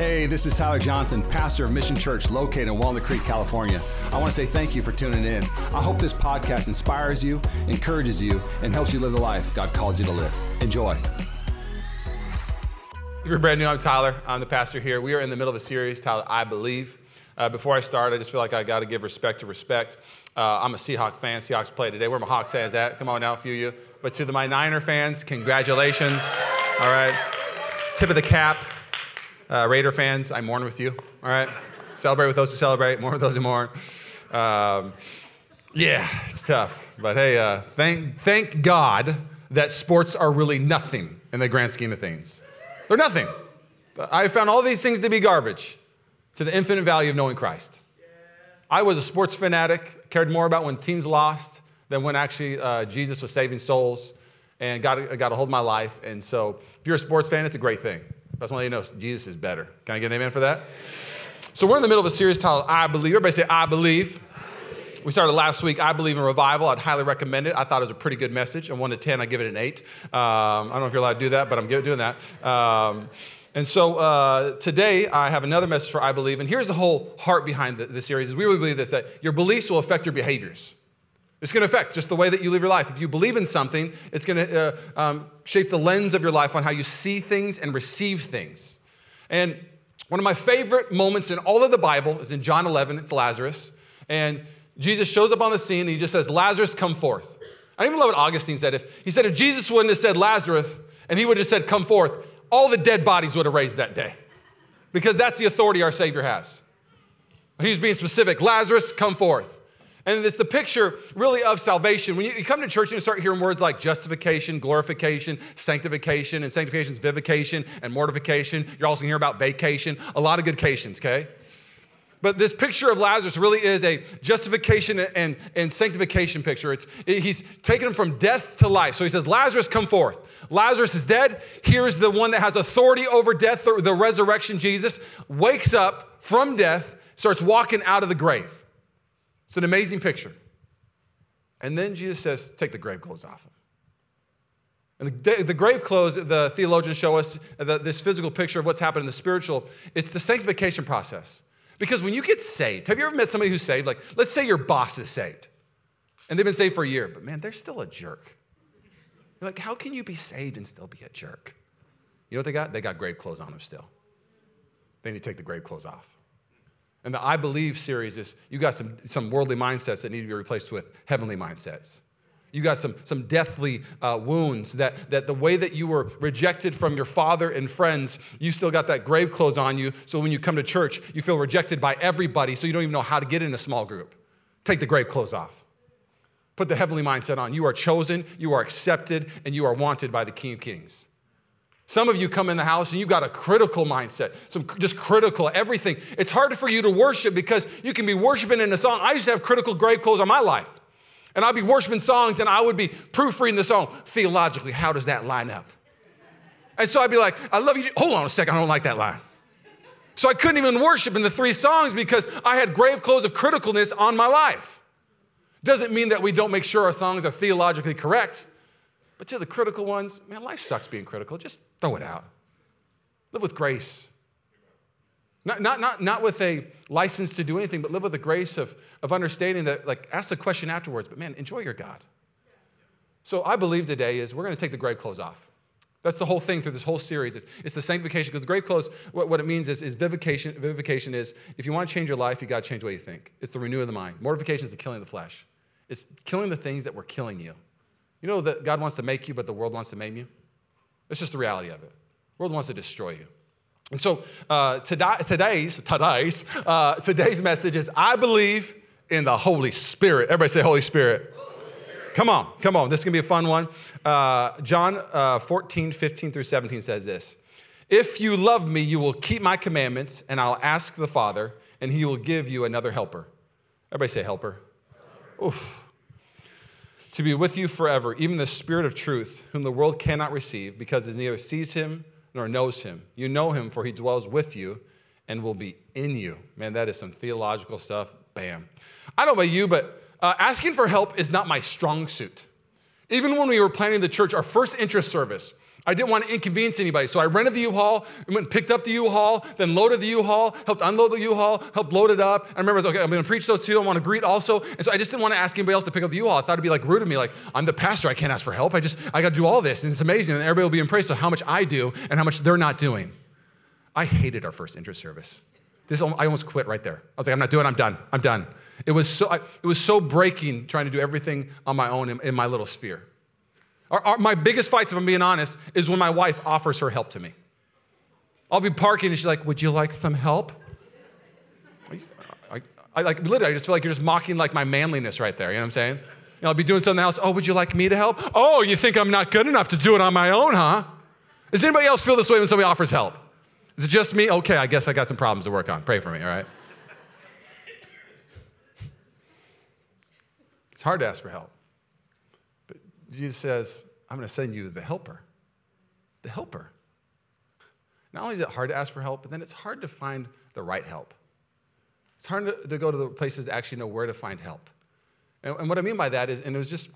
Hey, this is Tyler Johnson, pastor of Mission Church located in Walnut Creek, California. I want to say thank you for tuning in. I hope this podcast inspires you, encourages you, and helps you live the life God called you to live. Enjoy. If you're brand new, I'm Tyler. I'm the pastor here. We are in the middle of a series titled I Believe. Uh, before I start, I just feel like I got to give respect to respect. Uh, I'm a Seahawk fan. Seahawks play today. Where my Hawks fans at? Come on now, a few of you. But to the, my Niner fans, congratulations. All right. Tip of the cap. Uh, Raider fans, I mourn with you. All right. Celebrate with those who celebrate, mourn with those who mourn. Um, yeah, it's tough. But hey, uh, thank, thank God that sports are really nothing in the grand scheme of things. They're nothing. I found all these things to be garbage to the infinite value of knowing Christ. I was a sports fanatic, cared more about when teams lost than when actually uh, Jesus was saving souls and got, got a hold of my life. And so, if you're a sports fan, it's a great thing. I just want you know Jesus is better. Can I get an amen for that? So we're in the middle of a series titled I Believe. Everybody say, I believe. We started last week, I believe in revival. I'd highly recommend it. I thought it was a pretty good message. And 1 to 10, I give it an 8. Um, I don't know if you're allowed to do that, but I'm doing that. Um, and so uh, today, I have another message for I believe. And here's the whole heart behind the, the series is we really believe this, that your beliefs will affect your behaviors. It's going to affect just the way that you live your life. If you believe in something, it's going to uh, um, shape the lens of your life on how you see things and receive things. And one of my favorite moments in all of the Bible is in John 11. It's Lazarus. And Jesus shows up on the scene and he just says, Lazarus, come forth. I even love what Augustine said. If, he said, if Jesus wouldn't have said Lazarus and he would have said, come forth, all the dead bodies would have raised that day. Because that's the authority our Savior has. He's being specific Lazarus, come forth. And it's the picture really of salvation. When you, come to church and you start hearing words like justification, glorification, sanctification, and sanctification is vivification and mortification. You're also going to hear about vacation, a lot of good cations, okay? But this picture of Lazarus really is a justification and, and sanctification picture. It's, he's taken him from death to life. So he says, Lazarus, come forth. Lazarus is dead. Here's the one that has authority over death, the resurrection Jesus, wakes up from death, starts walking out of the grave. It's an amazing picture. And then Jesus says, Take the grave clothes off him. And the, the grave clothes, the theologians show us the, this physical picture of what's happened in the spiritual. It's the sanctification process. Because when you get saved, have you ever met somebody who's saved? Like, let's say your boss is saved and they've been saved for a year, but man, they're still a jerk. You're like, how can you be saved and still be a jerk? You know what they got? They got grave clothes on them still. They need to take the grave clothes off. And the I Believe series is you got some, some worldly mindsets that need to be replaced with heavenly mindsets. You got some, some deathly uh, wounds that, that the way that you were rejected from your father and friends, you still got that grave clothes on you. So when you come to church, you feel rejected by everybody, so you don't even know how to get in a small group. Take the grave clothes off. Put the heavenly mindset on. You are chosen, you are accepted, and you are wanted by the King of Kings. Some of you come in the house and you've got a critical mindset, some just critical everything. It's hard for you to worship because you can be worshiping in a song. I used to have critical grave clothes on my life. And I'd be worshiping songs and I would be proofreading the song. Theologically, how does that line up? And so I'd be like, I love you. Hold on a second, I don't like that line. So I couldn't even worship in the three songs because I had grave clothes of criticalness on my life. Doesn't mean that we don't make sure our songs are theologically correct. But to the critical ones, man, life sucks being critical. Just Throw it out. Live with grace. Not, not, not, not with a license to do anything, but live with the grace of, of understanding that, like, ask the question afterwards, but man, enjoy your God. So I believe today is we're going to take the grave clothes off. That's the whole thing through this whole series. It's, it's the sanctification, because the grave clothes, what, what it means is, is vivification. Vivification is if you want to change your life, you got to change the way you think. It's the renewal of the mind. Mortification is the killing of the flesh. It's killing the things that were killing you. You know that God wants to make you, but the world wants to maim you? It's just the reality of it. The world wants to destroy you. And so uh, today, today's, today's, uh, today's message is I believe in the Holy Spirit. Everybody say Holy Spirit. Come on, come on. This is going to be a fun one. Uh, John uh, 14, 15 through 17 says this If you love me, you will keep my commandments, and I'll ask the Father, and he will give you another helper. Everybody say helper. helper. Oof to be with you forever, even the Spirit of truth, whom the world cannot receive, because it neither sees him nor knows him. You know him, for he dwells with you and will be in you. Man, that is some theological stuff. Bam. I don't know about you, but uh, asking for help is not my strong suit. Even when we were planning the church, our first interest service, I didn't want to inconvenience anybody. So I rented the U-Haul, went and picked up the U-Haul, then loaded the U-Haul, helped unload the U-Haul, helped load it up. I remember I was okay, I'm going to preach those two. I want to greet also. And so I just didn't want to ask anybody else to pick up the U-Haul. I thought it'd be like rude of me, like, I'm the pastor. I can't ask for help. I just, I got to do all this. And it's amazing. And everybody will be impressed with how much I do and how much they're not doing. I hated our first interest service. This, I almost quit right there. I was like, I'm not doing it. I'm done. I'm done. It was so, it was so breaking trying to do everything on my own in, in my little sphere. Our, our, my biggest fights, if I'm being honest, is when my wife offers her help to me. I'll be parking and she's like, Would you like some help? I, I, like literally, I just feel like you're just mocking like my manliness right there. You know what I'm saying? You know, I'll be doing something else. Oh, would you like me to help? Oh, you think I'm not good enough to do it on my own, huh? Does anybody else feel this way when somebody offers help? Is it just me? Okay, I guess I got some problems to work on. Pray for me, all right? It's hard to ask for help. Jesus says, I'm going to send you the helper. The helper. Not only is it hard to ask for help, but then it's hard to find the right help. It's hard to, to go to the places to actually know where to find help. And, and, what I mean by that is, and it was just,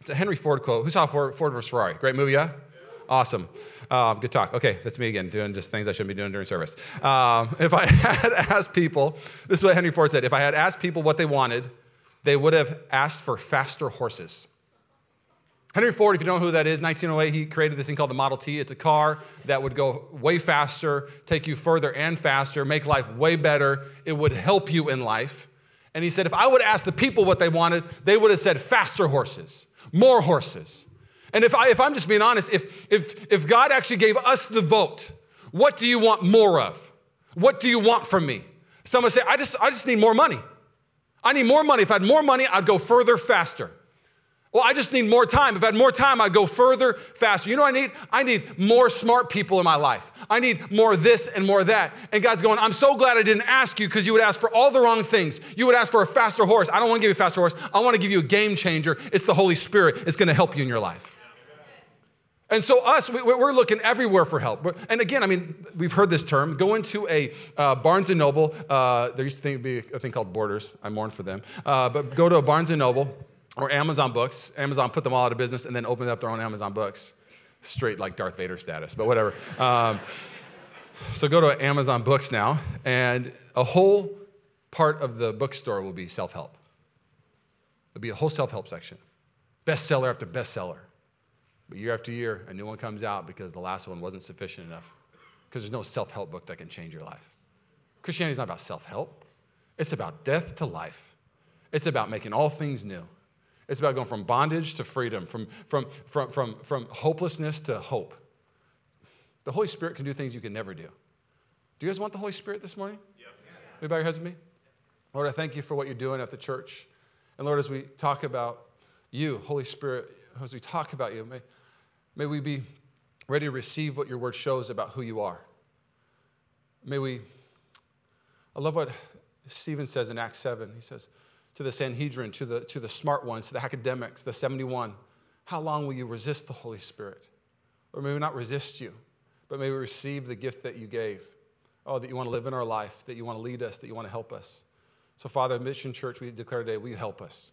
it's a Henry Ford quote. Who saw Ford, Ford vs. Ferrari? Great movie, yeah? Awesome. Um, good talk. Okay, that's me again, doing just things I shouldn't be doing during service. Um, if I had asked people, this is what Henry Ford said if I had asked people what they wanted, they would have asked for faster horses. Henry Ford, if you don't know who that is, 1908, he created this thing called the Model T. It's a car that would go way faster, take you further and faster, make life way better. It would help you in life. And he said, if I would ask the people what they wanted, they would have said faster horses, more horses. And if, I, if I'm just being honest, if, if, if God actually gave us the vote, what do you want more of? What do you want from me? Someone would say, I just, I just need more money. I need more money. If I had more money, I'd go further faster. Well, I just need more time. If I had more time, I'd go further faster. You know I need? I need more smart people in my life. I need more this and more that. And God's going, I'm so glad I didn't ask you because you would ask for all the wrong things. You would ask for a faster horse. I don't want to give you a faster horse. I want to give you a game changer. It's the Holy Spirit. It's going to help you in your life. And so, us, we're looking everywhere for help. And again, I mean, we've heard this term. Go into a uh, Barnes and Noble. Uh, there used to be a thing called Borders. I mourn for them. Uh, but go to a Barnes and Noble or Amazon books. Amazon put them all out of business and then opened up their own Amazon books. Straight like Darth Vader status, but whatever. Um, so go to Amazon books now, and a whole part of the bookstore will be self help. There'll be a whole self help section, bestseller after bestseller. But year after year, a new one comes out because the last one wasn't sufficient enough. Because there's no self help book that can change your life. Christianity is not about self help, it's about death to life. It's about making all things new. It's about going from bondage to freedom, from, from, from, from, from hopelessness to hope. The Holy Spirit can do things you can never do. Do you guys want the Holy Spirit this morning? Yep. Will you bow your heads with me? Lord, I thank you for what you're doing at the church. And Lord, as we talk about you, Holy Spirit, as we talk about you, may, may we be ready to receive what your word shows about who you are. May we, I love what Stephen says in Acts 7. He says, to the Sanhedrin, to the, to the smart ones, to the academics, the 71, how long will you resist the Holy Spirit? Or may we not resist you, but may we receive the gift that you gave. Oh, that you want to live in our life, that you want to lead us, that you want to help us. So, Father, Mission Church, we declare today, will you help us?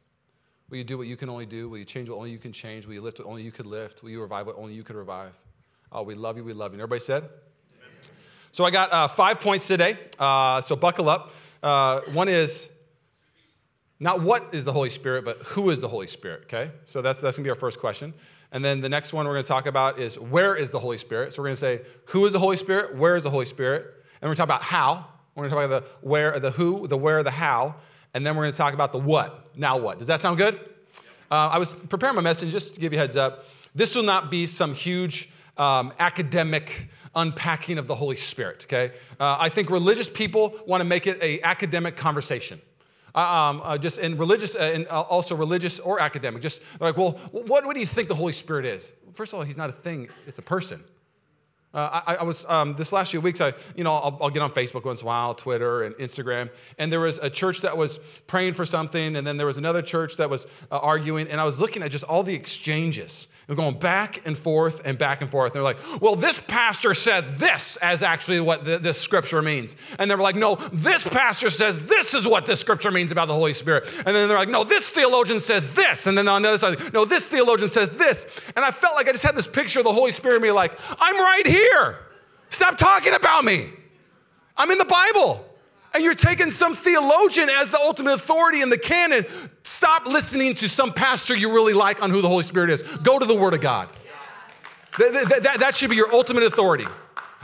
Will you do what you can only do? Will you change what only you can change? Will you lift what only you could lift? Will you revive what only you could revive? Oh, we love you, we love you. And everybody said? Amen. So, I got uh, five points today, uh, so buckle up. Uh, one is not what is the Holy Spirit, but who is the Holy Spirit, okay? So that's, that's gonna be our first question. And then the next one we're gonna talk about is where is the Holy Spirit? So we're gonna say, who is the Holy Spirit? Where is the Holy Spirit? And we're gonna talk about how. We're gonna talk about the where, the who, the where, the how. And then we're gonna talk about the what. Now what? Does that sound good? Uh, I was preparing my message just to give you a heads up. This will not be some huge um, academic unpacking of the Holy Spirit, okay? Uh, I think religious people wanna make it a academic conversation. Uh, um, uh, just in religious, uh, and uh, also religious or academic. Just like, well, what, what do you think the Holy Spirit is? First of all, he's not a thing; it's a person. Uh, I, I, was um, this last few weeks. I, you know, I'll, I'll, get on Facebook once in a while, Twitter and Instagram, and there was a church that was praying for something, and then there was another church that was uh, arguing, and I was looking at just all the exchanges. They're going back and forth and back and forth. And they're like, well, this pastor said this as actually what the, this scripture means. And they were like, no, this pastor says this is what this scripture means about the Holy Spirit. And then they're like, no, this theologian says this. And then on the other side, no, this theologian says this. And I felt like I just had this picture of the Holy Spirit me like, I'm right here. Stop talking about me. I'm in the Bible and you're taking some theologian as the ultimate authority in the canon, stop listening to some pastor you really like on who the Holy Spirit is. Go to the Word of God. That, that, that, should be your ultimate authority.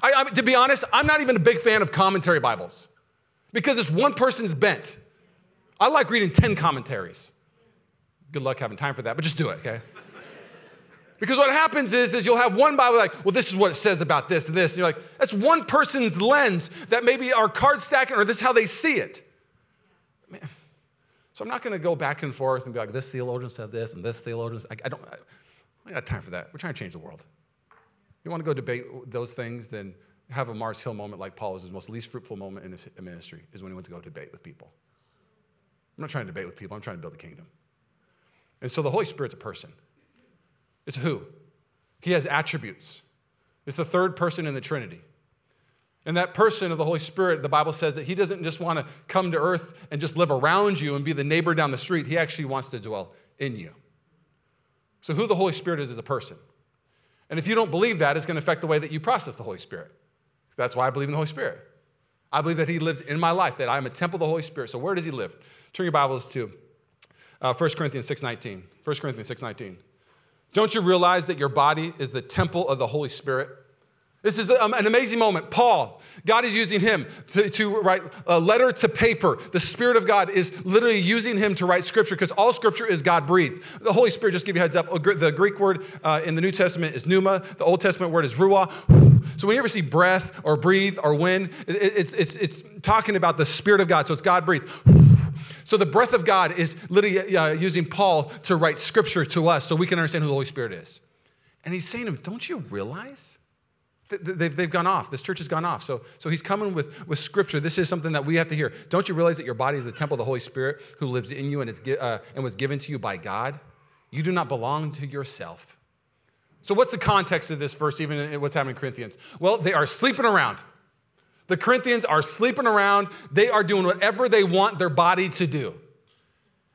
I, I, to be honest, I'm not even a big fan of commentary Bibles because it's one person's bent. I like reading 10 commentaries. Good luck having time for that, but just do it, okay? Because what happens is, is you'll have one Bible like, well, this is what it says about this and this. And you're like, that's one person's lens that maybe are card stacking or this is how they see it. Man. So I'm not going to go back and forth and be like, this theologian said this and this theologian. I, I don't. I, I got time for that. We're trying to change the world. You want to go debate those things, then have a Mars Hill moment like Paul was his most least fruitful moment in his ministry is when he went to go debate with people. I'm not trying to debate with people. I'm trying to build a kingdom. And so the Holy Spirit's a person. It's who? He has attributes. It's the third person in the Trinity. And that person of the Holy Spirit, the Bible says that he doesn't just want to come to earth and just live around you and be the neighbor down the street. He actually wants to dwell in you. So, who the Holy Spirit is, is a person. And if you don't believe that, it's going to affect the way that you process the Holy Spirit. That's why I believe in the Holy Spirit. I believe that he lives in my life, that I am a temple of the Holy Spirit. So, where does he live? Turn your Bibles to uh, 1 Corinthians 6.19. 1 Corinthians 6.19. Don't you realize that your body is the temple of the Holy Spirit? This is um, an amazing moment. Paul, God is using him to, to, write a letter to paper. The Spirit of God is literally using him to write scripture because all scripture is God breathed. The Holy Spirit, just give you a heads up, the Greek word uh, in the New Testament is pneuma, the Old Testament word is ruah. So when you ever see breath or breathe or wind, it's, it's, it's talking about the Spirit of God. So it's God breathed. So the breath of God is literally uh, using Paul to write scripture to us so we can understand who the Holy Spirit is. And he's saying to him, Don't you realize? They've, they've gone off. This church has gone off. So, so he's coming with, with scripture. This is something that we have to hear. Don't you realize that your body is the temple of the Holy Spirit who lives in you and, is, uh, and was given to you by God? You do not belong to yourself. So, what's the context of this verse, even in what's happening in Corinthians? Well, they are sleeping around. The Corinthians are sleeping around. They are doing whatever they want their body to do.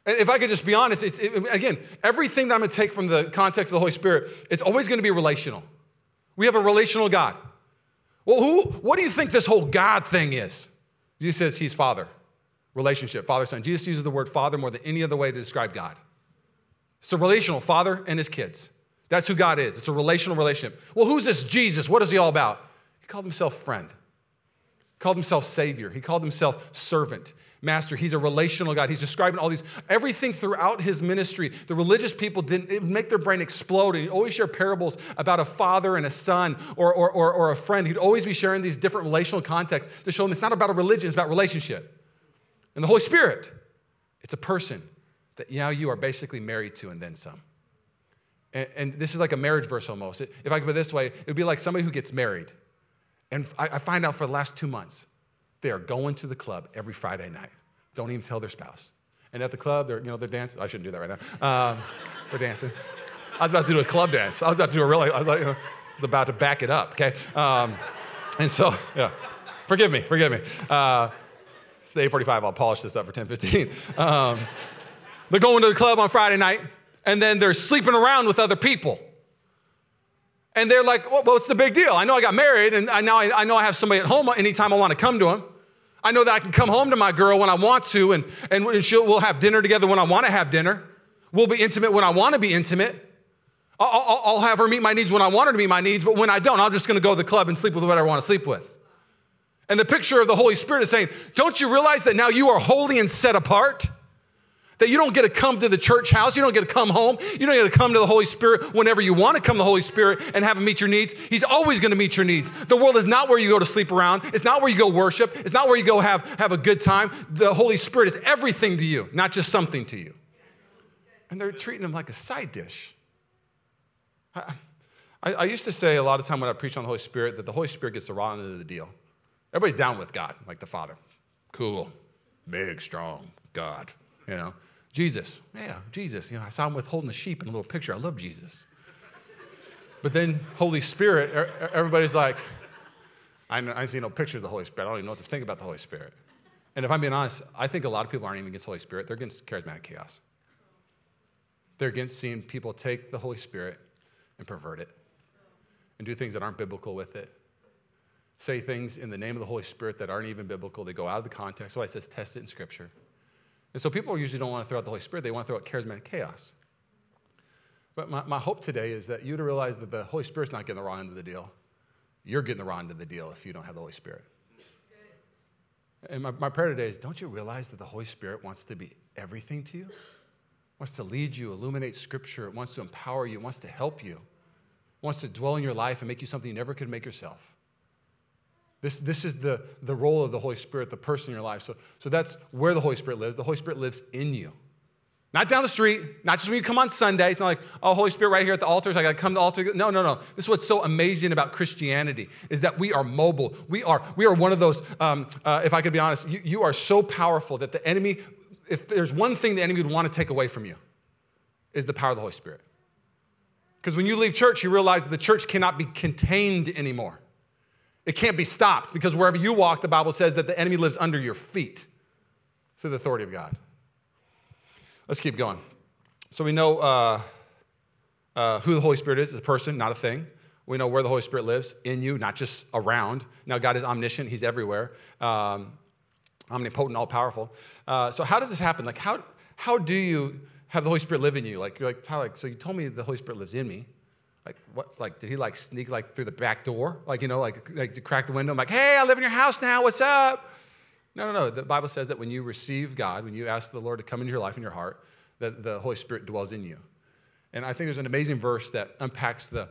And if I could just be honest, it's, it, again, everything that I'm going to take from the context of the Holy Spirit, it's always going to be relational. We have a relational God. Well, who, what do you think this whole God thing is? Jesus says he's Father, relationship, Father, Son. Jesus uses the word Father more than any other way to describe God. It's a relational Father and his kids. That's who God is. It's a relational relationship. Well, who's this Jesus? What is he all about? He called himself friend called himself Savior. He called himself servant, master. He's a relational God. He's describing all these, everything throughout his ministry. The religious people didn't, it would make their brain explode. And he'd always share parables about a father and a son or, or, or, or a friend. He'd always be sharing these different relational contexts to show them it's not about a religion, it's about relationship. And the Holy Spirit, it's a person that now you are basically married to and then some. And, and this is like a marriage verse almost. If I could put it this way, it would be like somebody who gets married and I, find out for the last two months, they are going to the club every Friday night. Don't even tell their spouse. And at the club, they're, you know, they're dancing. I shouldn't do that right now. Um, they're dancing. I was about to do a club dance. I was about to do a really, I was like, you know, I was about to back it up, okay? Um, and so, yeah, forgive me, forgive me. Uh, it's 8.45, I'll polish this up for 10.15. Um, they're going to the club on Friday night, and then they're sleeping around with other people. And they're like, well, what's the big deal? I know I got married, and I know I, I know I have somebody at home anytime I want to come to them. I know that I can come home to my girl when I want to, and, and she'll, we'll have dinner together when I want to have dinner. We'll be intimate when I want to be intimate. I'll, I'll, I'll, have her meet my needs when I want her to meet my needs, but when I don't, I'm just going to go to the club and sleep with whoever I want to sleep with. And the picture of the Holy Spirit is saying, Don't you realize that now you are holy and set apart? That you don't get to come to the church house, you don't get to come home, you don't get to come to the Holy Spirit whenever you want to come to the Holy Spirit and have Him meet your needs. He's always going to meet your needs. The world is not where you go to sleep around, it's not where you go worship, it's not where you go have, have a good time. The Holy Spirit is everything to you, not just something to you. And they're treating Him like a side dish. I, I, I used to say a lot of time when I preach on the Holy Spirit that the Holy Spirit gets the raw end of the deal. Everybody's down with God, like the Father. Cool, big, strong God, you know. Jesus, yeah, Jesus. You know, I saw him with holding the sheep in a little picture. I love Jesus. But then Holy Spirit, er, er, everybody's like, I, I see no pictures of the Holy Spirit. I don't even know what to think about the Holy Spirit. And if I'm being honest, I think a lot of people aren't even against the Holy Spirit. They're against charismatic chaos. They're against seeing people take the Holy Spirit and pervert it and do things that aren't biblical with it. Say things in the name of the Holy Spirit that aren't even biblical. They go out of the context. So I says test it in Scripture. And so people usually don't want to throw out the Holy Spirit, they want to throw out charismatic chaos. But my, my hope today is that you to realize that the Holy Spirit's not getting the wrong end of the deal. You're getting the wrong end of the deal if you don't have the Holy Spirit. And my, my prayer today is don't you realize that the Holy Spirit wants to be everything to you? Wants to lead you, illuminate Scripture, it wants to empower you, it wants to help you, it wants to dwell in your life and make you something you never could make yourself. This, this is the, the role of the Holy Spirit, the person in your life. So, so that's where the Holy Spirit lives. The Holy Spirit lives in you. Not down the street, not just when you come on Sunday. It's not like, oh, Holy Spirit right here at the altar, I gotta come to the altar. No, no, no. This is what's so amazing about Christianity is that we are mobile. We are, we are one of those, um, uh, if I could be honest, you, you are so powerful that the enemy, if there's one thing the enemy would want to take away from you, is the power of the Holy Spirit. Because when you leave church, you realize that the church cannot be contained anymore. It can't be stopped because wherever you walk, the Bible says that the enemy lives under your feet through the authority of God. Let's keep going. So we know uh, uh, who the Holy Spirit is, is a person, not a thing. We know where the Holy Spirit lives, in you, not just around. Now, God is omniscient, He's everywhere, um, omnipotent, all powerful. Uh, so, how does this happen? Like, how, how do you have the Holy Spirit live in you? Like, you're like, Tyler, so you told me the Holy Spirit lives in me. Like, what? Like, did he like sneak like through the back door? Like, you know, like, like to crack the window? I'm like, hey, I live in your house now. What's up? No, no, no. The Bible says that when you receive God, when you ask the Lord to come into your life and your heart, that the Holy Spirit dwells in you. And I think there's an amazing verse that unpacks the,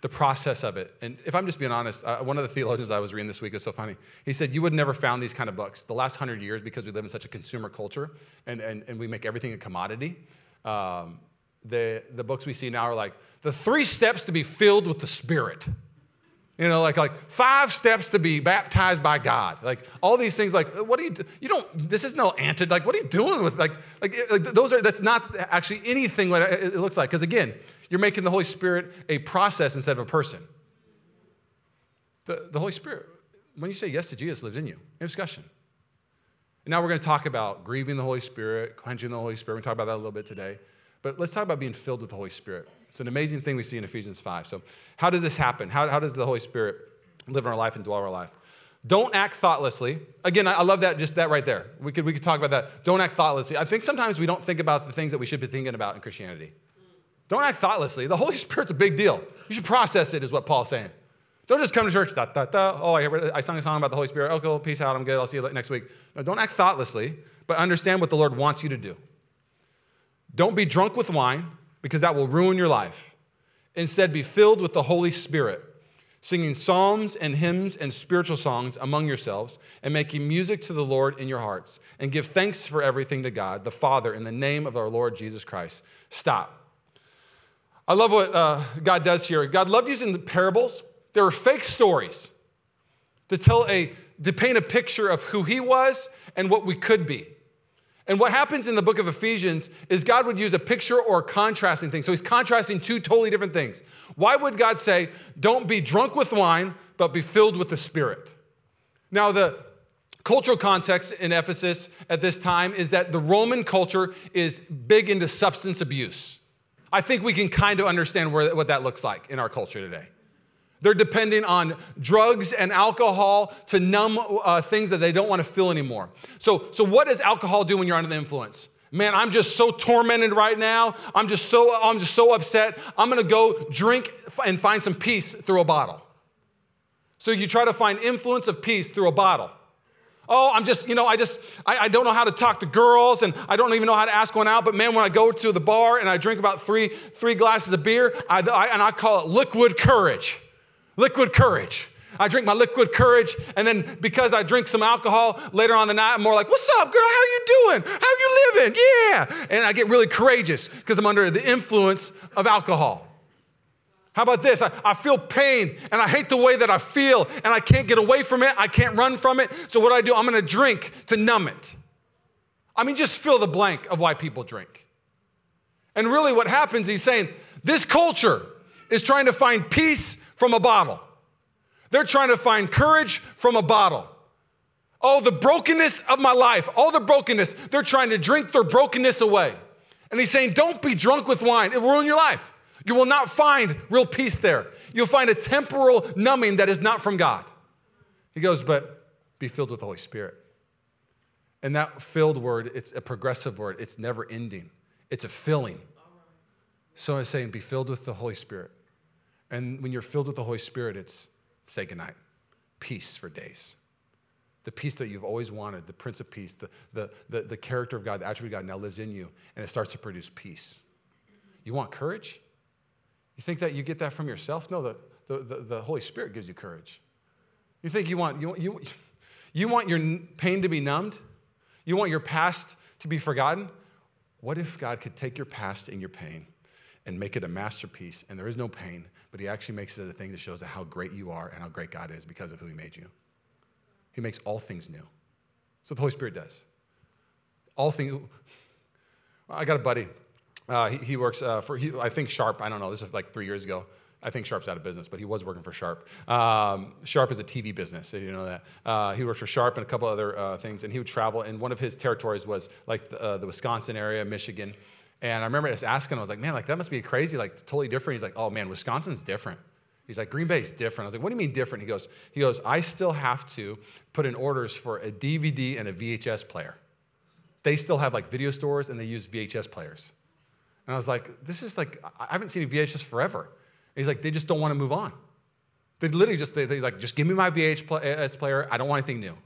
the process of it. And if I'm just being honest, uh, one of the theologians I was reading this week is so funny. He said, You would never found these kind of books. The last hundred years, because we live in such a consumer culture and, and, and we make everything a commodity, um, the, the books we see now are like the three steps to be filled with the Spirit. You know, like, like five steps to be baptized by God. Like all these things, like, what do you, you don't, this is no antidote. Like, what are you doing with, like, like, like those are, that's not actually anything what it looks like. Because again, you're making the Holy Spirit a process instead of a person. The, the Holy Spirit, when you say yes to Jesus, lives in you. No discussion. And now we're going to talk about grieving the Holy Spirit, quenching the Holy Spirit. We're going to talk about that a little bit today. But let's talk about being filled with the Holy Spirit. It's an amazing thing we see in Ephesians 5. So, how does this happen? How, how does the Holy Spirit live in our life and dwell in our life? Don't act thoughtlessly. Again, I love that, just that right there. We could, we could talk about that. Don't act thoughtlessly. I think sometimes we don't think about the things that we should be thinking about in Christianity. Don't act thoughtlessly. The Holy Spirit's a big deal. You should process it, is what Paul's saying. Don't just come to church, da, da, da. Oh, I, I sung a song about the Holy Spirit. Okay, peace out, I'm good, I'll see you next week. No, don't act thoughtlessly, but understand what the Lord wants you to do. Don't be drunk with wine, because that will ruin your life. Instead, be filled with the Holy Spirit, singing psalms and hymns and spiritual songs among yourselves, and making music to the Lord in your hearts. And give thanks for everything to God, the Father, in the name of our Lord Jesus Christ. Stop. I love what uh, God does here. God loved using the parables. There are fake stories to tell a to paint a picture of who he was and what we could be. And what happens in the book of Ephesians is God would use a picture or a contrasting thing. So he's contrasting two totally different things. Why would God say, don't be drunk with wine, but be filled with the Spirit? Now, the cultural context in Ephesus at this time is that the Roman culture is big into substance abuse. I think we can kind of understand where, what that looks like in our culture today. They're depending on drugs and alcohol to numb uh, things that they don't want to feel anymore. So, so, what does alcohol do when you're under the influence? Man, I'm just so tormented right now. I'm just so I'm just so upset. I'm gonna go drink and find some peace through a bottle. So you try to find influence of peace through a bottle. Oh, I'm just, you know, I just, I, I, don't know how to talk to girls and I don't even know how to ask one out. But man, when I go to the bar and I drink about three, three glasses of beer, I, I, and I call it liquid courage. Liquid courage. I drink my liquid courage, and then because I drink some alcohol later on the night, I'm more like, "What's up, girl? How you doing? How you living? Yeah." And I get really courageous because I'm under the influence of alcohol. How about this? I, I, feel pain and I hate the way that I feel and I can't get away from it. I can't run from it. So, what do I do? I'm gonna drink to numb it. I mean, just fill the blank of why people drink. And really, what happens, he's saying, this culture, is trying to find peace from a bottle. They're trying to find courage from a bottle. Oh, the brokenness of my life, all the brokenness, they're trying to drink their brokenness away. And he's saying, Don't be drunk with wine, it will ruin your life. You will not find real peace there. You'll find a temporal numbing that is not from God. He goes, But be filled with the Holy Spirit. And that filled word, it's a progressive word, it's never ending, it's a filling. So I'm saying, Be filled with the Holy Spirit. And when you're filled with the Holy Spirit, it's say goodnight, peace for days the peace that you've always wanted, the Prince of Peace, the, the, the, the, character of God, the attribute of God now lives in you, and it starts to produce peace. You want courage? You think that you get that from yourself? No, the, the, the, the Holy Spirit gives you courage. You think you want, you, you, you want your pain to be numbed? You want your past to be forgotten? What if God could take your past and your pain and make it a masterpiece, and there is no pain, but He actually makes it a thing that shows how great you are and how great God is because of who He made you? He makes all things new. So the Holy Spirit does. All things. I got a buddy. Uh, he, he, works uh, for, he, I think Sharp. I don't know. This is like three years ago. I think Sharp's out of business, but he was working for Sharp. Um, Sharp is a TV business, if you know that. Uh, he worked for Sharp and a couple other uh, things, and he would travel. And one of his territories was like the, uh, the Wisconsin area, Michigan. And I remember just asking, him, I was like, man, like that must be crazy, like totally different. He's like, oh man, Wisconsin's different. He's like, Green Bay's different. I was like, what do you mean different? He goes, he goes, I still have to put in orders for a DVD and a VHS player. They still have like video stores and they use VHS players. And I was like, this is like, I haven't seen a VHS forever. And he's like, they just don't want to move on. They literally just, they, they like, just give me my VHS player. I don't want anything new.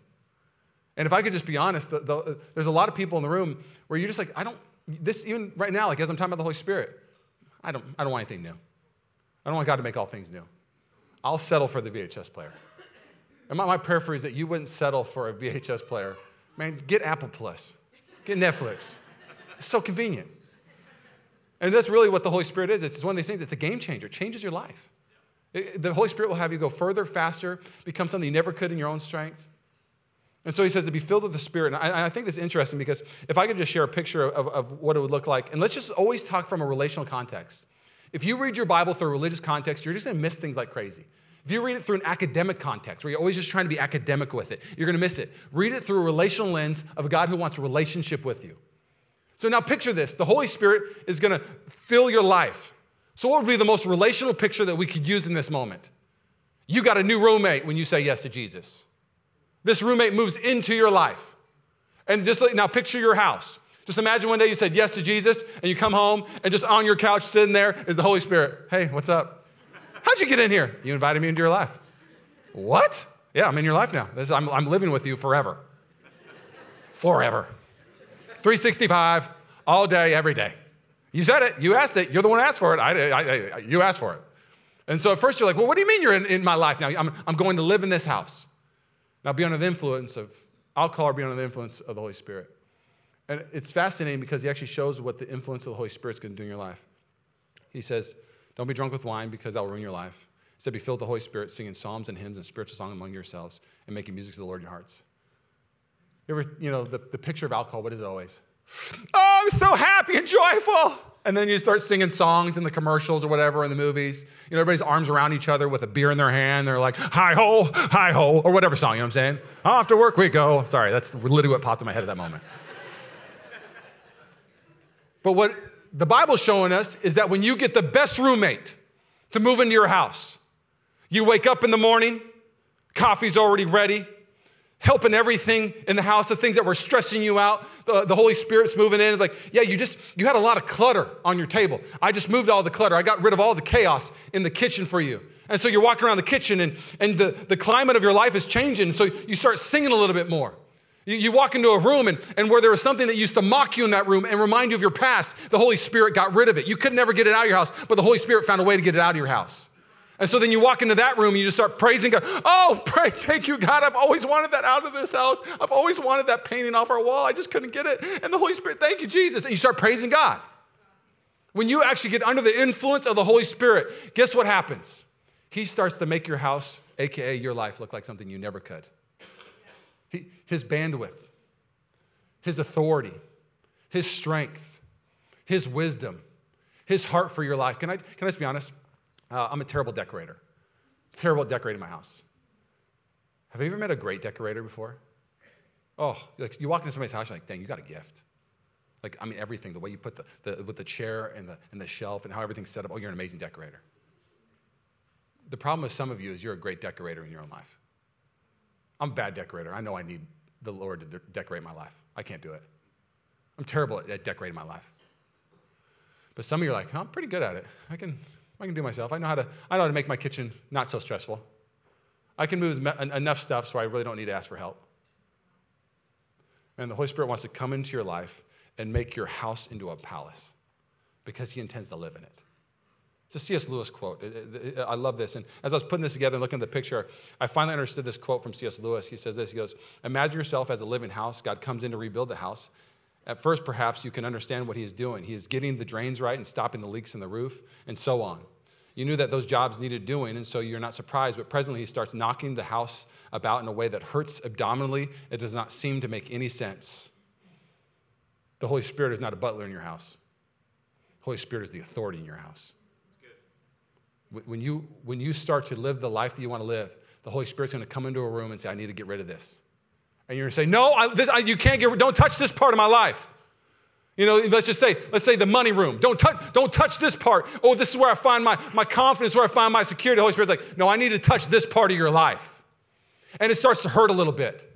And if I could just be honest, the, the, there's a lot of people in the room where you're just like, I don't, this, even right now, like as I'm talking about the Holy Spirit, I don't, I don't want anything new. I don't want God to make all things new. I'll settle for the VHS player. And my, my prayer for you is that you wouldn't settle for a VHS player. Man, get Apple Plus, get Netflix. It's so convenient. And that's really what the Holy Spirit is. It's one of these things, it's a game changer, it changes your life. It, the Holy Spirit will have you go further, faster, become something you never could in your own strength. And so he says to be filled with the Spirit. And I, I think this is interesting because if I could just share a picture of, of what it would look like, and let's just always talk from a relational context. If you read your Bible through a religious context, you're just gonna miss things like crazy. If you read it through an academic context, where you're always just trying to be academic with it, you're gonna miss it. Read it through a relational lens of a God who wants a relationship with you. So now picture this the Holy Spirit is gonna fill your life. So, what would be the most relational picture that we could use in this moment? You got a new roommate when you say yes to Jesus. This roommate moves into your life. And just now picture your house. Just imagine one day you said yes to Jesus and you come home and just on your couch sitting there is the Holy Spirit. Hey, what's up? How'd you get in here? You invited me into your life. What? Yeah, I'm in your life now. I'm, I'm living with you forever. Forever. 365, all day, every day. You said it. You asked it. You're the one who asked for it. I, I, I, you asked for it. And so at first you're like, well, what do you mean you're in, in my life now? I'm, I'm going to live in this house. Now be under the influence of alcohol or be under the influence of the Holy Spirit. And it's fascinating because he actually shows what the influence of the Holy Spirit is going to do in your life. He says, Don't be drunk with wine because that will ruin your life. He said, Be filled with the Holy Spirit, singing psalms and hymns and spiritual songs among yourselves and making music to the Lord in your hearts. You ever, you know, the, the picture of alcohol, what is it always? Oh, I'm so happy and joyful. And then you start singing songs in the commercials or whatever in the movies. You know, everybody's arms around each other with a beer in their hand. They're like, hi ho, hi ho, or whatever song, you know what I'm saying? Off to work we go. Sorry, that's literally what popped in my head at that moment. But what the Bible's showing us is that when you get the best roommate to move into your house, you wake up in the morning, coffee's already ready, helping everything in the house, the things that were stressing you out. The, the, Holy Spirit's moving in. It's like, yeah, you just, you had a lot of clutter on your table. I just moved all the clutter. I got rid of all the chaos in the kitchen for you. And so you're walking around the kitchen and, and the, the climate of your life is changing. So you start singing a little bit more. You, you walk into a room and, and where there was something that used to mock you in that room and remind you of your past, the Holy Spirit got rid of it. You could never get it out of your house, but the Holy Spirit found a way to get it out of your house. And so then you walk into that room and you just start praising God. Oh, pray, thank you, God. I've always wanted that out of this house. I've always wanted that painting off our wall. I just couldn't get it. And the Holy Spirit, thank you, Jesus. And you start praising God. When you actually get under the influence of the Holy Spirit, guess what happens? He starts to make your house, AKA your life, look like something you never could. He, his bandwidth, his authority, his strength, his wisdom, his heart for your life. Can I, can I just be honest? Uh, I'm a terrible decorator. Terrible at decorating my house. Have you ever met a great decorator before? Oh, like you walk into somebody's house, you're like, dang, you got a gift. Like, I mean, everything, the way you put the, the with the chair and the, and the shelf and how everything's set up. Oh, you're an amazing decorator. The problem with some of you is you're a great decorator in your own life. I'm a bad decorator. I know I need the Lord to de- decorate my life. I can't do it. I'm terrible at, at decorating my life. But some of you are like, I'm pretty good at it. I can, I can do myself. I know how to, I know how to make my kitchen not so stressful. I can move enough stuff so I really don't need to ask for help. And the Holy Spirit wants to come into your life and make your house into a palace because he intends to live in it. It's a C.S. Lewis quote. I love this. And as I was putting this together and looking at the picture, I finally understood this quote from C.S. Lewis. He says this He goes, Imagine yourself as a living house. God comes in to rebuild the house. At first, perhaps you can understand what he is doing. He is getting the drains right and stopping the leaks in the roof, and so on. You knew that those jobs needed doing, and so you're not surprised. But presently, he starts knocking the house about in a way that hurts abdominally. It does not seem to make any sense. The Holy Spirit is not a butler in your house, the Holy Spirit is the authority in your house. When you, when you start to live the life that you want to live, the Holy Spirit's going to come into a room and say, I need to get rid of this. And you're going to say, No, I, this, I, you can't get, don't touch this part of my life. You know, let's just say, let's say the money room. Don't touch, don't touch this part. Oh, this is where I find my, my confidence, where I find my security. The Holy Spirit's like, no, I need to touch this part of your life. And it starts to hurt a little bit.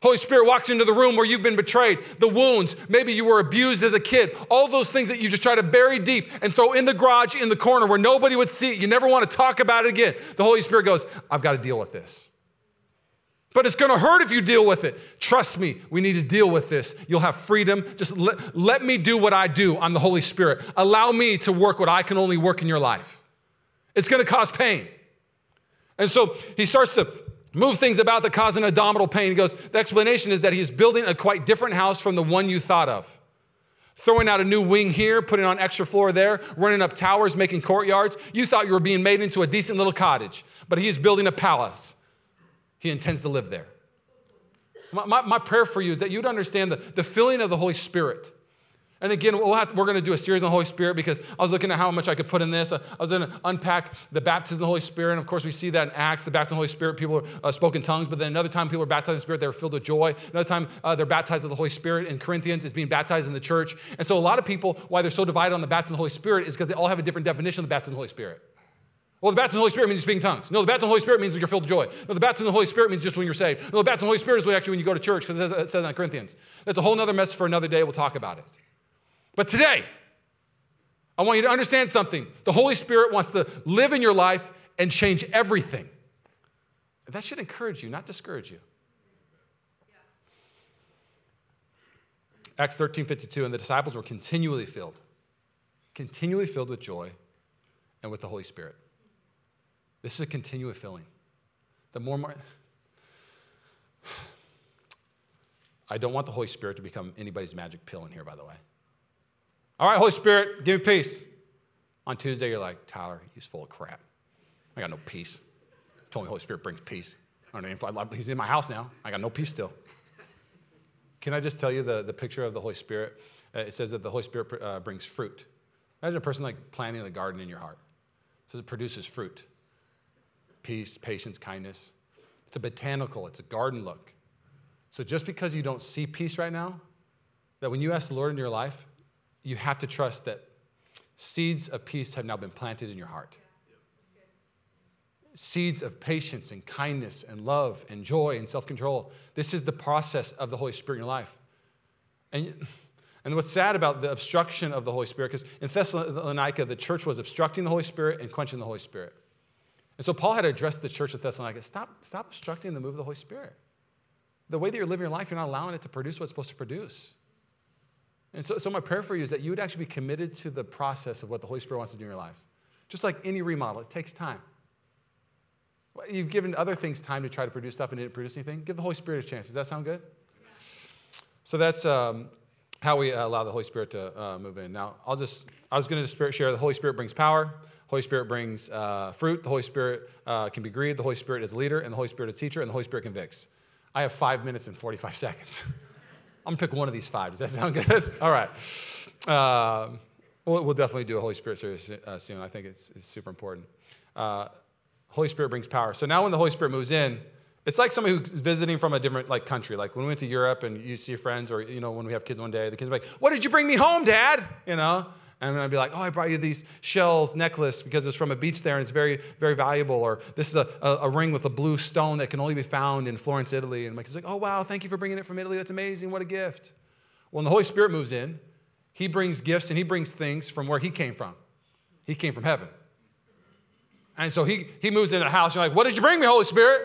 Holy Spirit walks into the room where you've been betrayed, the wounds, maybe you were abused as a kid, all those things that you just try to bury deep and throw in the garage in the corner where nobody would see it. You never want to talk about it again. The Holy Spirit goes, I've got to deal with this. But it's to hurt if you deal with it. Trust me, we need to deal with this. You'll have freedom. Just let, let me do what I do. I'm the Holy Spirit. Allow me to work what I can only work in your life. It's to cause pain. And so he starts to move things about that cause an abdominal pain. He goes, The explanation is that he's building a quite different house from the one you thought of. Throwing out a new wing here, putting on extra floor there, running up towers, making courtyards. You thought you were being made into a decent little cottage, but he's building a palace. He intends to live there. My, my, my prayer for you is that you'd understand the, the filling of the Holy Spirit and again, we'll have, we're going to do a series on the Holy Spirit because I was looking at how much I could put in this. I was going to unpack the baptism of the Holy Spirit. And of course, we see that in Acts, the baptism of the Holy Spirit, people uh, spoke in tongues. But then another time, people are baptized in the Spirit, they were filled with joy. Another time, uh, they're baptized with the Holy Spirit. In Corinthians, it's being baptized in the church. And so a lot of people, why they're so divided on the baptism of the Holy Spirit is because they all have a different definition of the baptism of the Holy Spirit. Well, the baptism of the Holy Spirit means you speak in tongues. No, the baptism of the Holy Spirit means you're filled with joy. No, the baptism of the Holy Spirit means just when you're saved. No, the baptism of the Holy Spirit is actually when you go to church, because it says, in Corinthians. That's a whole other message for another day. We'll talk about it. But today, I want you to understand something. The Holy Spirit wants to live in your life and change everything. That should encourage you, not discourage you. Acts 13 52, and the disciples were continually filled, continually filled with joy and with the Holy Spirit. This is a continual filling. The more, more I don't want the Holy Spirit to become anybody's magic pill in here, by the way. All right, Holy Spirit, give me peace. On Tuesday, you're like, Tyler, he's full of crap. I got no peace. Told me Holy Spirit brings peace. I don't know, he's in my house now. I got no peace still. Can I just tell you the, the picture of the Holy Spirit? Uh, it says that the Holy Spirit uh, brings fruit. Imagine a person like planting a garden in your heart. It says it produces fruit peace, patience, kindness. It's a botanical, it's a garden look. So just because you don't see peace right now, that when you ask the Lord in your life, you have to trust that seeds of peace have now been planted in your heart. Seeds of patience and kindness and love and joy and self control. This is the process of the Holy Spirit in your life. And, and what's sad about the obstruction of the Holy Spirit, because in Thessalonica, the church was obstructing the Holy Spirit and quenching the Holy Spirit. And so Paul had to address the church of Thessalonica stop, stop obstructing the move of the Holy Spirit. The way that you're living your life, you're not allowing it to produce what it's supposed to produce. And so, so my prayer for you is that you would actually be committed to the process of what the Holy Spirit wants to do in your life. Just like any remodel, it takes time. You've given other things time to try to produce stuff and didn't produce anything. Give the Holy Spirit a chance. Does that sound good? So that's um, how we allow the Holy Spirit to uh, move in. Now, I'll just, I was going to share the Holy Spirit brings power. Holy Spirit brings uh, fruit. The Holy Spirit uh, can be grieved. The Holy Spirit is leader, and the Holy Spirit is teacher, and the Holy Spirit convicts. I have five minutes and 45 seconds. I'm gonna pick one of these five. Does that sound good? All right. Uh, We'll, we'll definitely do a Holy Spirit series uh, soon. I think it's, it's super important. Uh, Holy Spirit brings power. So now when the Holy Spirit moves in, it's like somebody who's visiting from a different like country. Like when we went to Europe and you see friends, or you know when we have kids one day, the kids are like, "What did you bring me home, Dad?" You know, and then I'd be like, "Oh, I brought you these shells necklace because it's from a beach there and it's very very valuable." Or this is a, a, a ring with a blue stone that can only be found in Florence, Italy. And my kid's like, "Oh wow, thank you for bringing it from Italy. That's amazing. What a gift." Well, when the Holy Spirit moves in, He brings gifts and He brings things from where He came from. He came from heaven. And so he, he moves into the house. You're like, what did you bring me, Holy Spirit?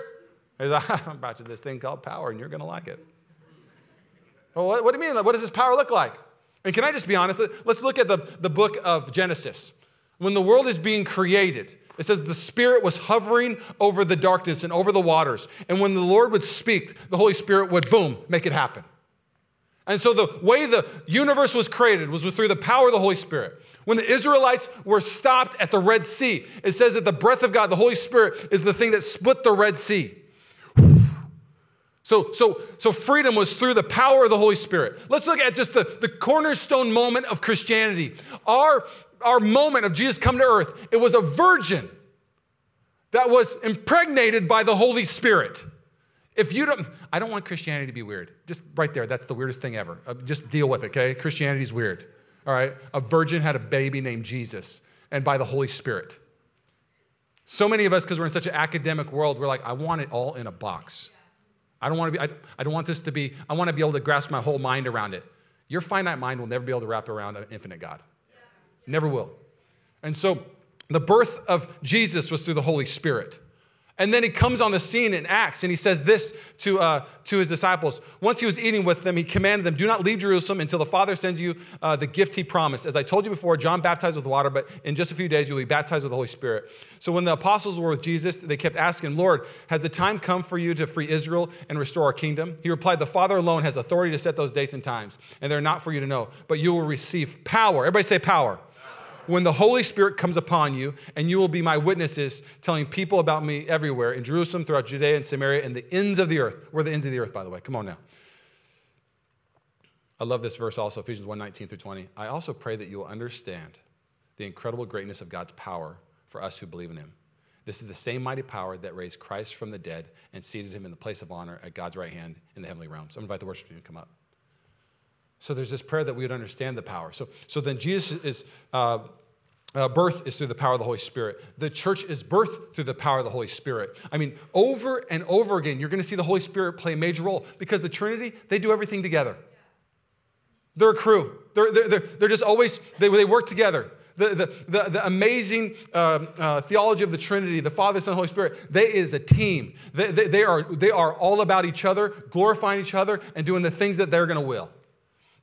He's like, I brought you this thing called power, and you're going to like it. Well, what, what do you mean? What does this power look like? And can I just be honest? Let's look at the, the book of Genesis. When the world is being created, it says the Spirit was hovering over the darkness and over the waters. And when the Lord would speak, the Holy Spirit would, boom, make it happen. And so the way the universe was created was through the power of the Holy Spirit. When the Israelites were stopped at the Red Sea, it says that the breath of God, the Holy Spirit, is the thing that split the Red Sea. So, so, so freedom was through the power of the Holy Spirit. Let's look at just the, the cornerstone moment of Christianity. Our, our moment of Jesus come to earth, it was a virgin that was impregnated by the Holy Spirit. If you don't, I don't want Christianity to be weird. Just right there, that's the weirdest thing ever. Uh, just deal with it, okay? Christianity's weird. All right? A virgin had a baby named Jesus and by the Holy Spirit. So many of us, because we're in such an academic world, we're like, I want it all in a box. I don't want to be, I, I don't want this to be, I want to be able to grasp my whole mind around it. Your finite mind will never be able to wrap around an infinite God. Never will. And so the birth of Jesus was through the Holy Spirit. And then he comes on the scene in Acts and he says this to, uh, to his disciples. Once he was eating with them, he commanded them, Do not leave Jerusalem until the Father sends you uh, the gift he promised. As I told you before, John baptized with water, but in just a few days you'll be baptized with the Holy Spirit. So when the apostles were with Jesus, they kept asking, Lord, has the time come for you to free Israel and restore our kingdom? He replied, The Father alone has authority to set those dates and times, and they're not for you to know, but you will receive power. Everybody say power when the Holy Spirit comes upon you, and you will be my witnesses, telling people about me everywhere in Jerusalem, throughout Judea and Samaria, and the ends of the earth. We're the ends of the earth, by the way. Come on now. I love this verse also, Ephesians 1 19 through 20. I also pray that you will understand the incredible greatness of God's power for us who believe in him. This is the same mighty power that raised Christ from the dead and seated him in the place of honor at God's right hand in the heavenly realms. I'm going to invite the worship team to come up. So there's this prayer that we would understand the power. So, so then Jesus is. Uh, uh, birth is through the power of the Holy Spirit. The church is birth through the power of the Holy Spirit. I mean, over and over again, you're going to see the Holy Spirit play a major role because the Trinity, they do everything together. They're a crew. They're, they're, they're, they're just always, they, they work together. The, the, the, the amazing um, uh, theology of the Trinity, the Father, Son, Holy Spirit, they is a team. They, they, they, are, they are all about each other, glorifying each other, and doing the things that they're going to will.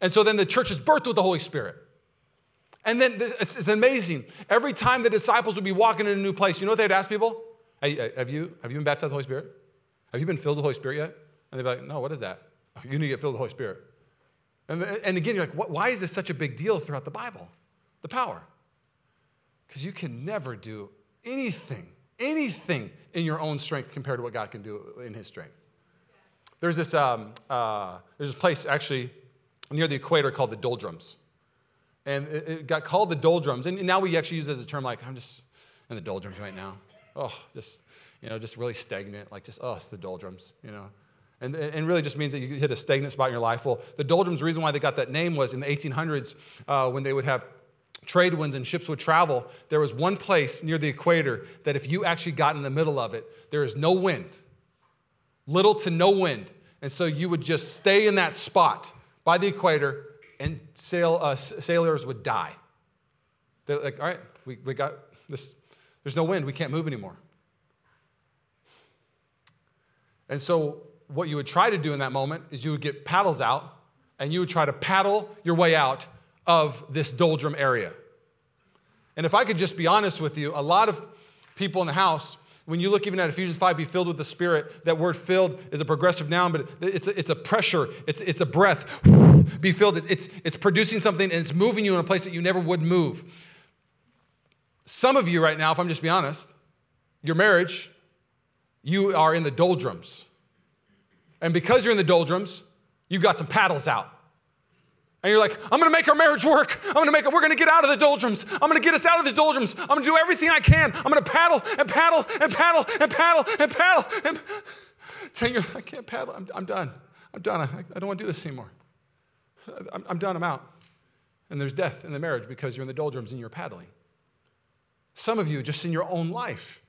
And so then the church is birthed with the Holy Spirit. And then it's, it's, amazing. Every time the disciples would be walking in a new place, you know what they'd ask people? Hey, have you, have you been baptized with the Holy Spirit? Have you been filled with the Holy Spirit yet? And they'd be like, no, what is that? You need to get filled with the Holy Spirit. And, and again, you're like, why is this such a big deal throughout the Bible? The power. Because you can never do anything, anything in your own strength compared to what God can do in His strength. There's this, um, uh, there's this place actually near the equator called the Doldrums. And it, got called the doldrums. And now we actually use it as a term like, I'm just in the doldrums right now. Oh, just, you know, just really stagnant. Like, just, oh, it's the doldrums, you know. And, and really just means that you hit a stagnant spot in your life. Well, the doldrums, the reason why they got that name was in the 1800s uh, when they would have trade winds and ships would travel, there was one place near the equator that if you actually got in the middle of it, there is no wind, little to no wind. And so you would just stay in that spot by the equator and sail, uh, sailors would die. They're like, all right, we, we got this, there's no wind, we can't move anymore. And so, what you would try to do in that moment is you would get paddles out and you would try to paddle your way out of this doldrum area. And if I could just be honest with you, a lot of people in the house when you look even at Ephesians 5, be filled with the Spirit, that word filled is a progressive noun, but it's a, it's a pressure, it's, it's a breath. be filled, it's, it's producing something and it's moving you in a place that you never would move. Some of you right now, if I'm just be honest, your marriage, you are in the doldrums. And because you're in the doldrums, you've got some paddles out. And you're like, I'm gonna make our marriage work. I'm gonna make it, we're gonna get out of the doldrums. I'm gonna get us out of the doldrums. I'm gonna do everything I can. I'm gonna paddle and paddle and paddle and paddle and paddle. And tell you, I can't paddle. I'm, I'm done. I'm done. I, I don't wanna do this anymore. I'm, I'm done. I'm out. And there's death in the marriage because you're in the doldrums and you're paddling. Some of you, just in your own life,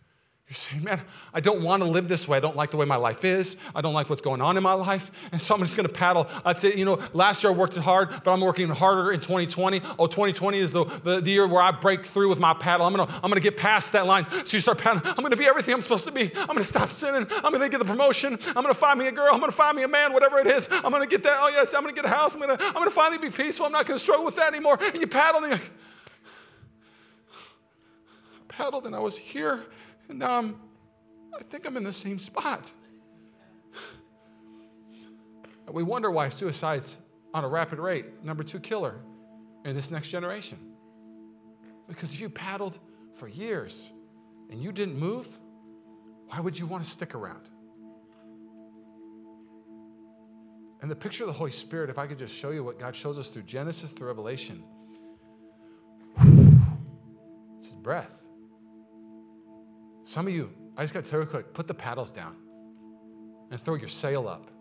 you're saying, man, I don't want to live this way. I don't like the way my life is. I don't like what's going on in my life. And so I'm just going to paddle. I'd say, you know, last year I worked hard, but I'm working harder in 2020. Oh, 2020 is the, the, the year where I break through with my paddle. I'm going to I'm to get past that line. So you start paddling. I'm going to be everything I'm supposed to be. I'm going to stop sinning. I'm going to get the promotion. I'm going to find me a girl. I'm going to find me a man, whatever it is. I'm going to get that. Oh, yes, I'm going to get a house. I'm going to, I'm to finally be peaceful. I'm not going to struggle with that anymore. And you paddle and you're like, paddled and I was here and now I'm I think I'm in the same spot. And We wonder why suicide's on a rapid rate, number two killer in this next generation. Because if you paddled for years and you didn't move, why would you want to stick around? And the picture of the Holy Spirit, if I could just show you what God shows us through Genesis through Revelation, it's His breath. Some of you, I just got to tell you quick put the paddles down and throw your sail up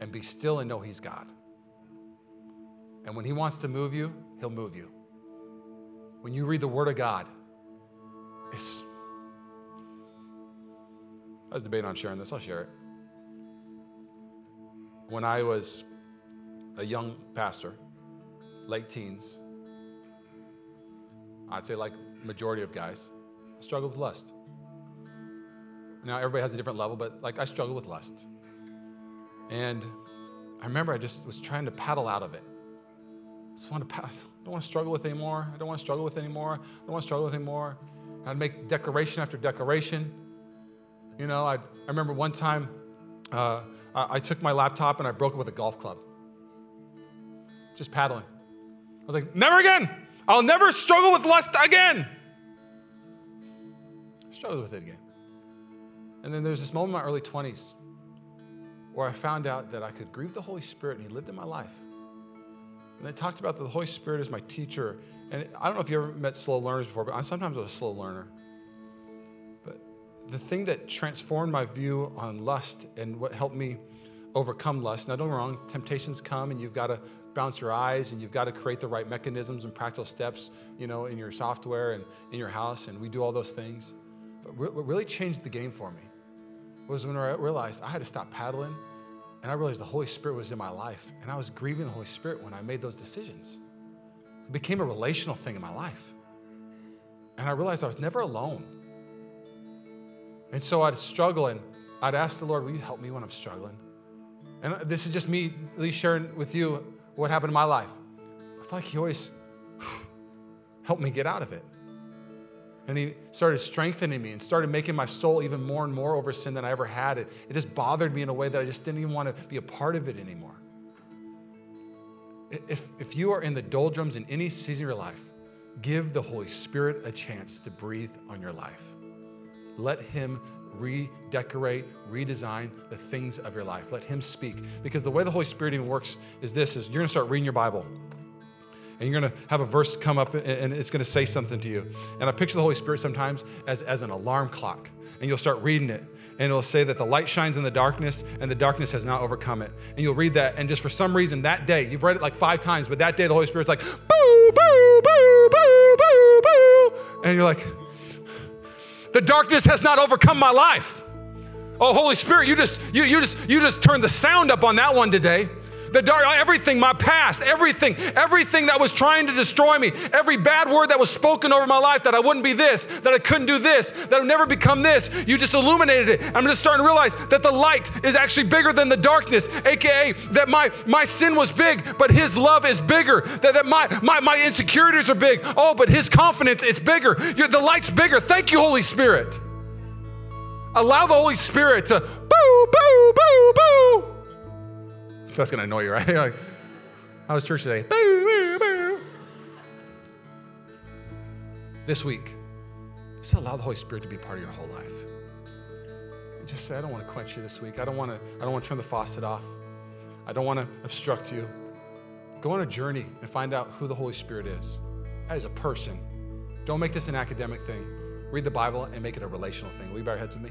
and be still and know He's God. And when He wants to move you, He'll move you. When you read the Word of God, it's. I was debating on sharing this, I'll share it. When I was a young pastor, late teens, I'd say like majority of guys, I struggled with lust. Now, everybody has a different level, but like I struggle with lust. And I remember I just was trying to paddle out of it. I just want to pass. I don't want to struggle with anymore. I don't want to struggle with anymore. I don't want to struggle with anymore. I'd make declaration after declaration. You know, I'd, I remember one time uh, I, I took my laptop and I broke it with a golf club. Just paddling. I was like, never again. I'll never struggle with lust again. Struggled with it again. And then there's this moment in my early 20s where I found out that I could grieve the Holy Spirit and He lived in my life. And I talked about the Holy Spirit as my teacher. And I don't know if you ever met slow learners before, but I, sometimes was a slow learner. But the thing that transformed my view on lust and what helped me overcome lust, now don't get wrong, temptations come and you've got to bounce your eyes and you've got to create the right mechanisms and practical steps, you know, in your software and in your house, and we do all those things. But what really changed the game for me was when I realized I had to stop paddling and I realized the Holy Spirit was in my life and I was grieving the Holy Spirit when I made those decisions. It became a relational thing in my life. And I realized I was never alone. And so I'd struggle and I'd ask the Lord, Will you help me when I'm struggling? And this is just me at least sharing with you what happened in my life. I feel like He always helped me get out of it. And he started strengthening me and started making my soul even more and more over sin than I ever had. It, it just bothered me in a way that I just didn't even want to be a part of it anymore. If, if you are in the doldrums in any season of your life, give the Holy Spirit a chance to breathe on your life. Let Him redecorate, redesign the things of your life. Let Him speak. Because the way the Holy Spirit even works is this is you're gonna start reading your Bible and you're going to have a verse come up and it's going to say something to you. And I picture the Holy Spirit sometimes as, as an alarm clock. And you'll start reading it, and it'll say that the light shines in the darkness, and the darkness has not overcome it. And you'll read that, and just for some reason that day, you've read it like five times, but that day the Holy Spirit's like, boo, boo, boo, boo, boo, boo. And you're like, the darkness has not overcome my life. Oh, Holy Spirit, you just you, you just you just turned the sound up on that one today the dark, everything, my past, everything, everything that was trying to destroy me, every bad word that was spoken over my life that I wouldn't be this, that I couldn't do this, that I'd never become this, you just illuminated it. I'm just starting to realize that the light is actually bigger than the darkness, aka that my, my sin was big, but his love is bigger, that, that my, my, my insecurities are big. Oh, but his confidence, it's bigger. You're, the light's bigger. Thank you, Holy Spirit. Allow the Holy Spirit to boo, boo, boo, boo that's going to annoy you, right? like, how was church today? Boo, boo, boo. This week, just allow the Holy Spirit to be part of your whole life. And just say, I don't want to quench you this week. I don't want to, I don't want to turn the faucet off. I don't want to obstruct you. Go on a journey and find out who the Holy Spirit is. as a person. Don't make this an academic thing. Read the Bible and make it a relational thing. Will you bow your heads with me?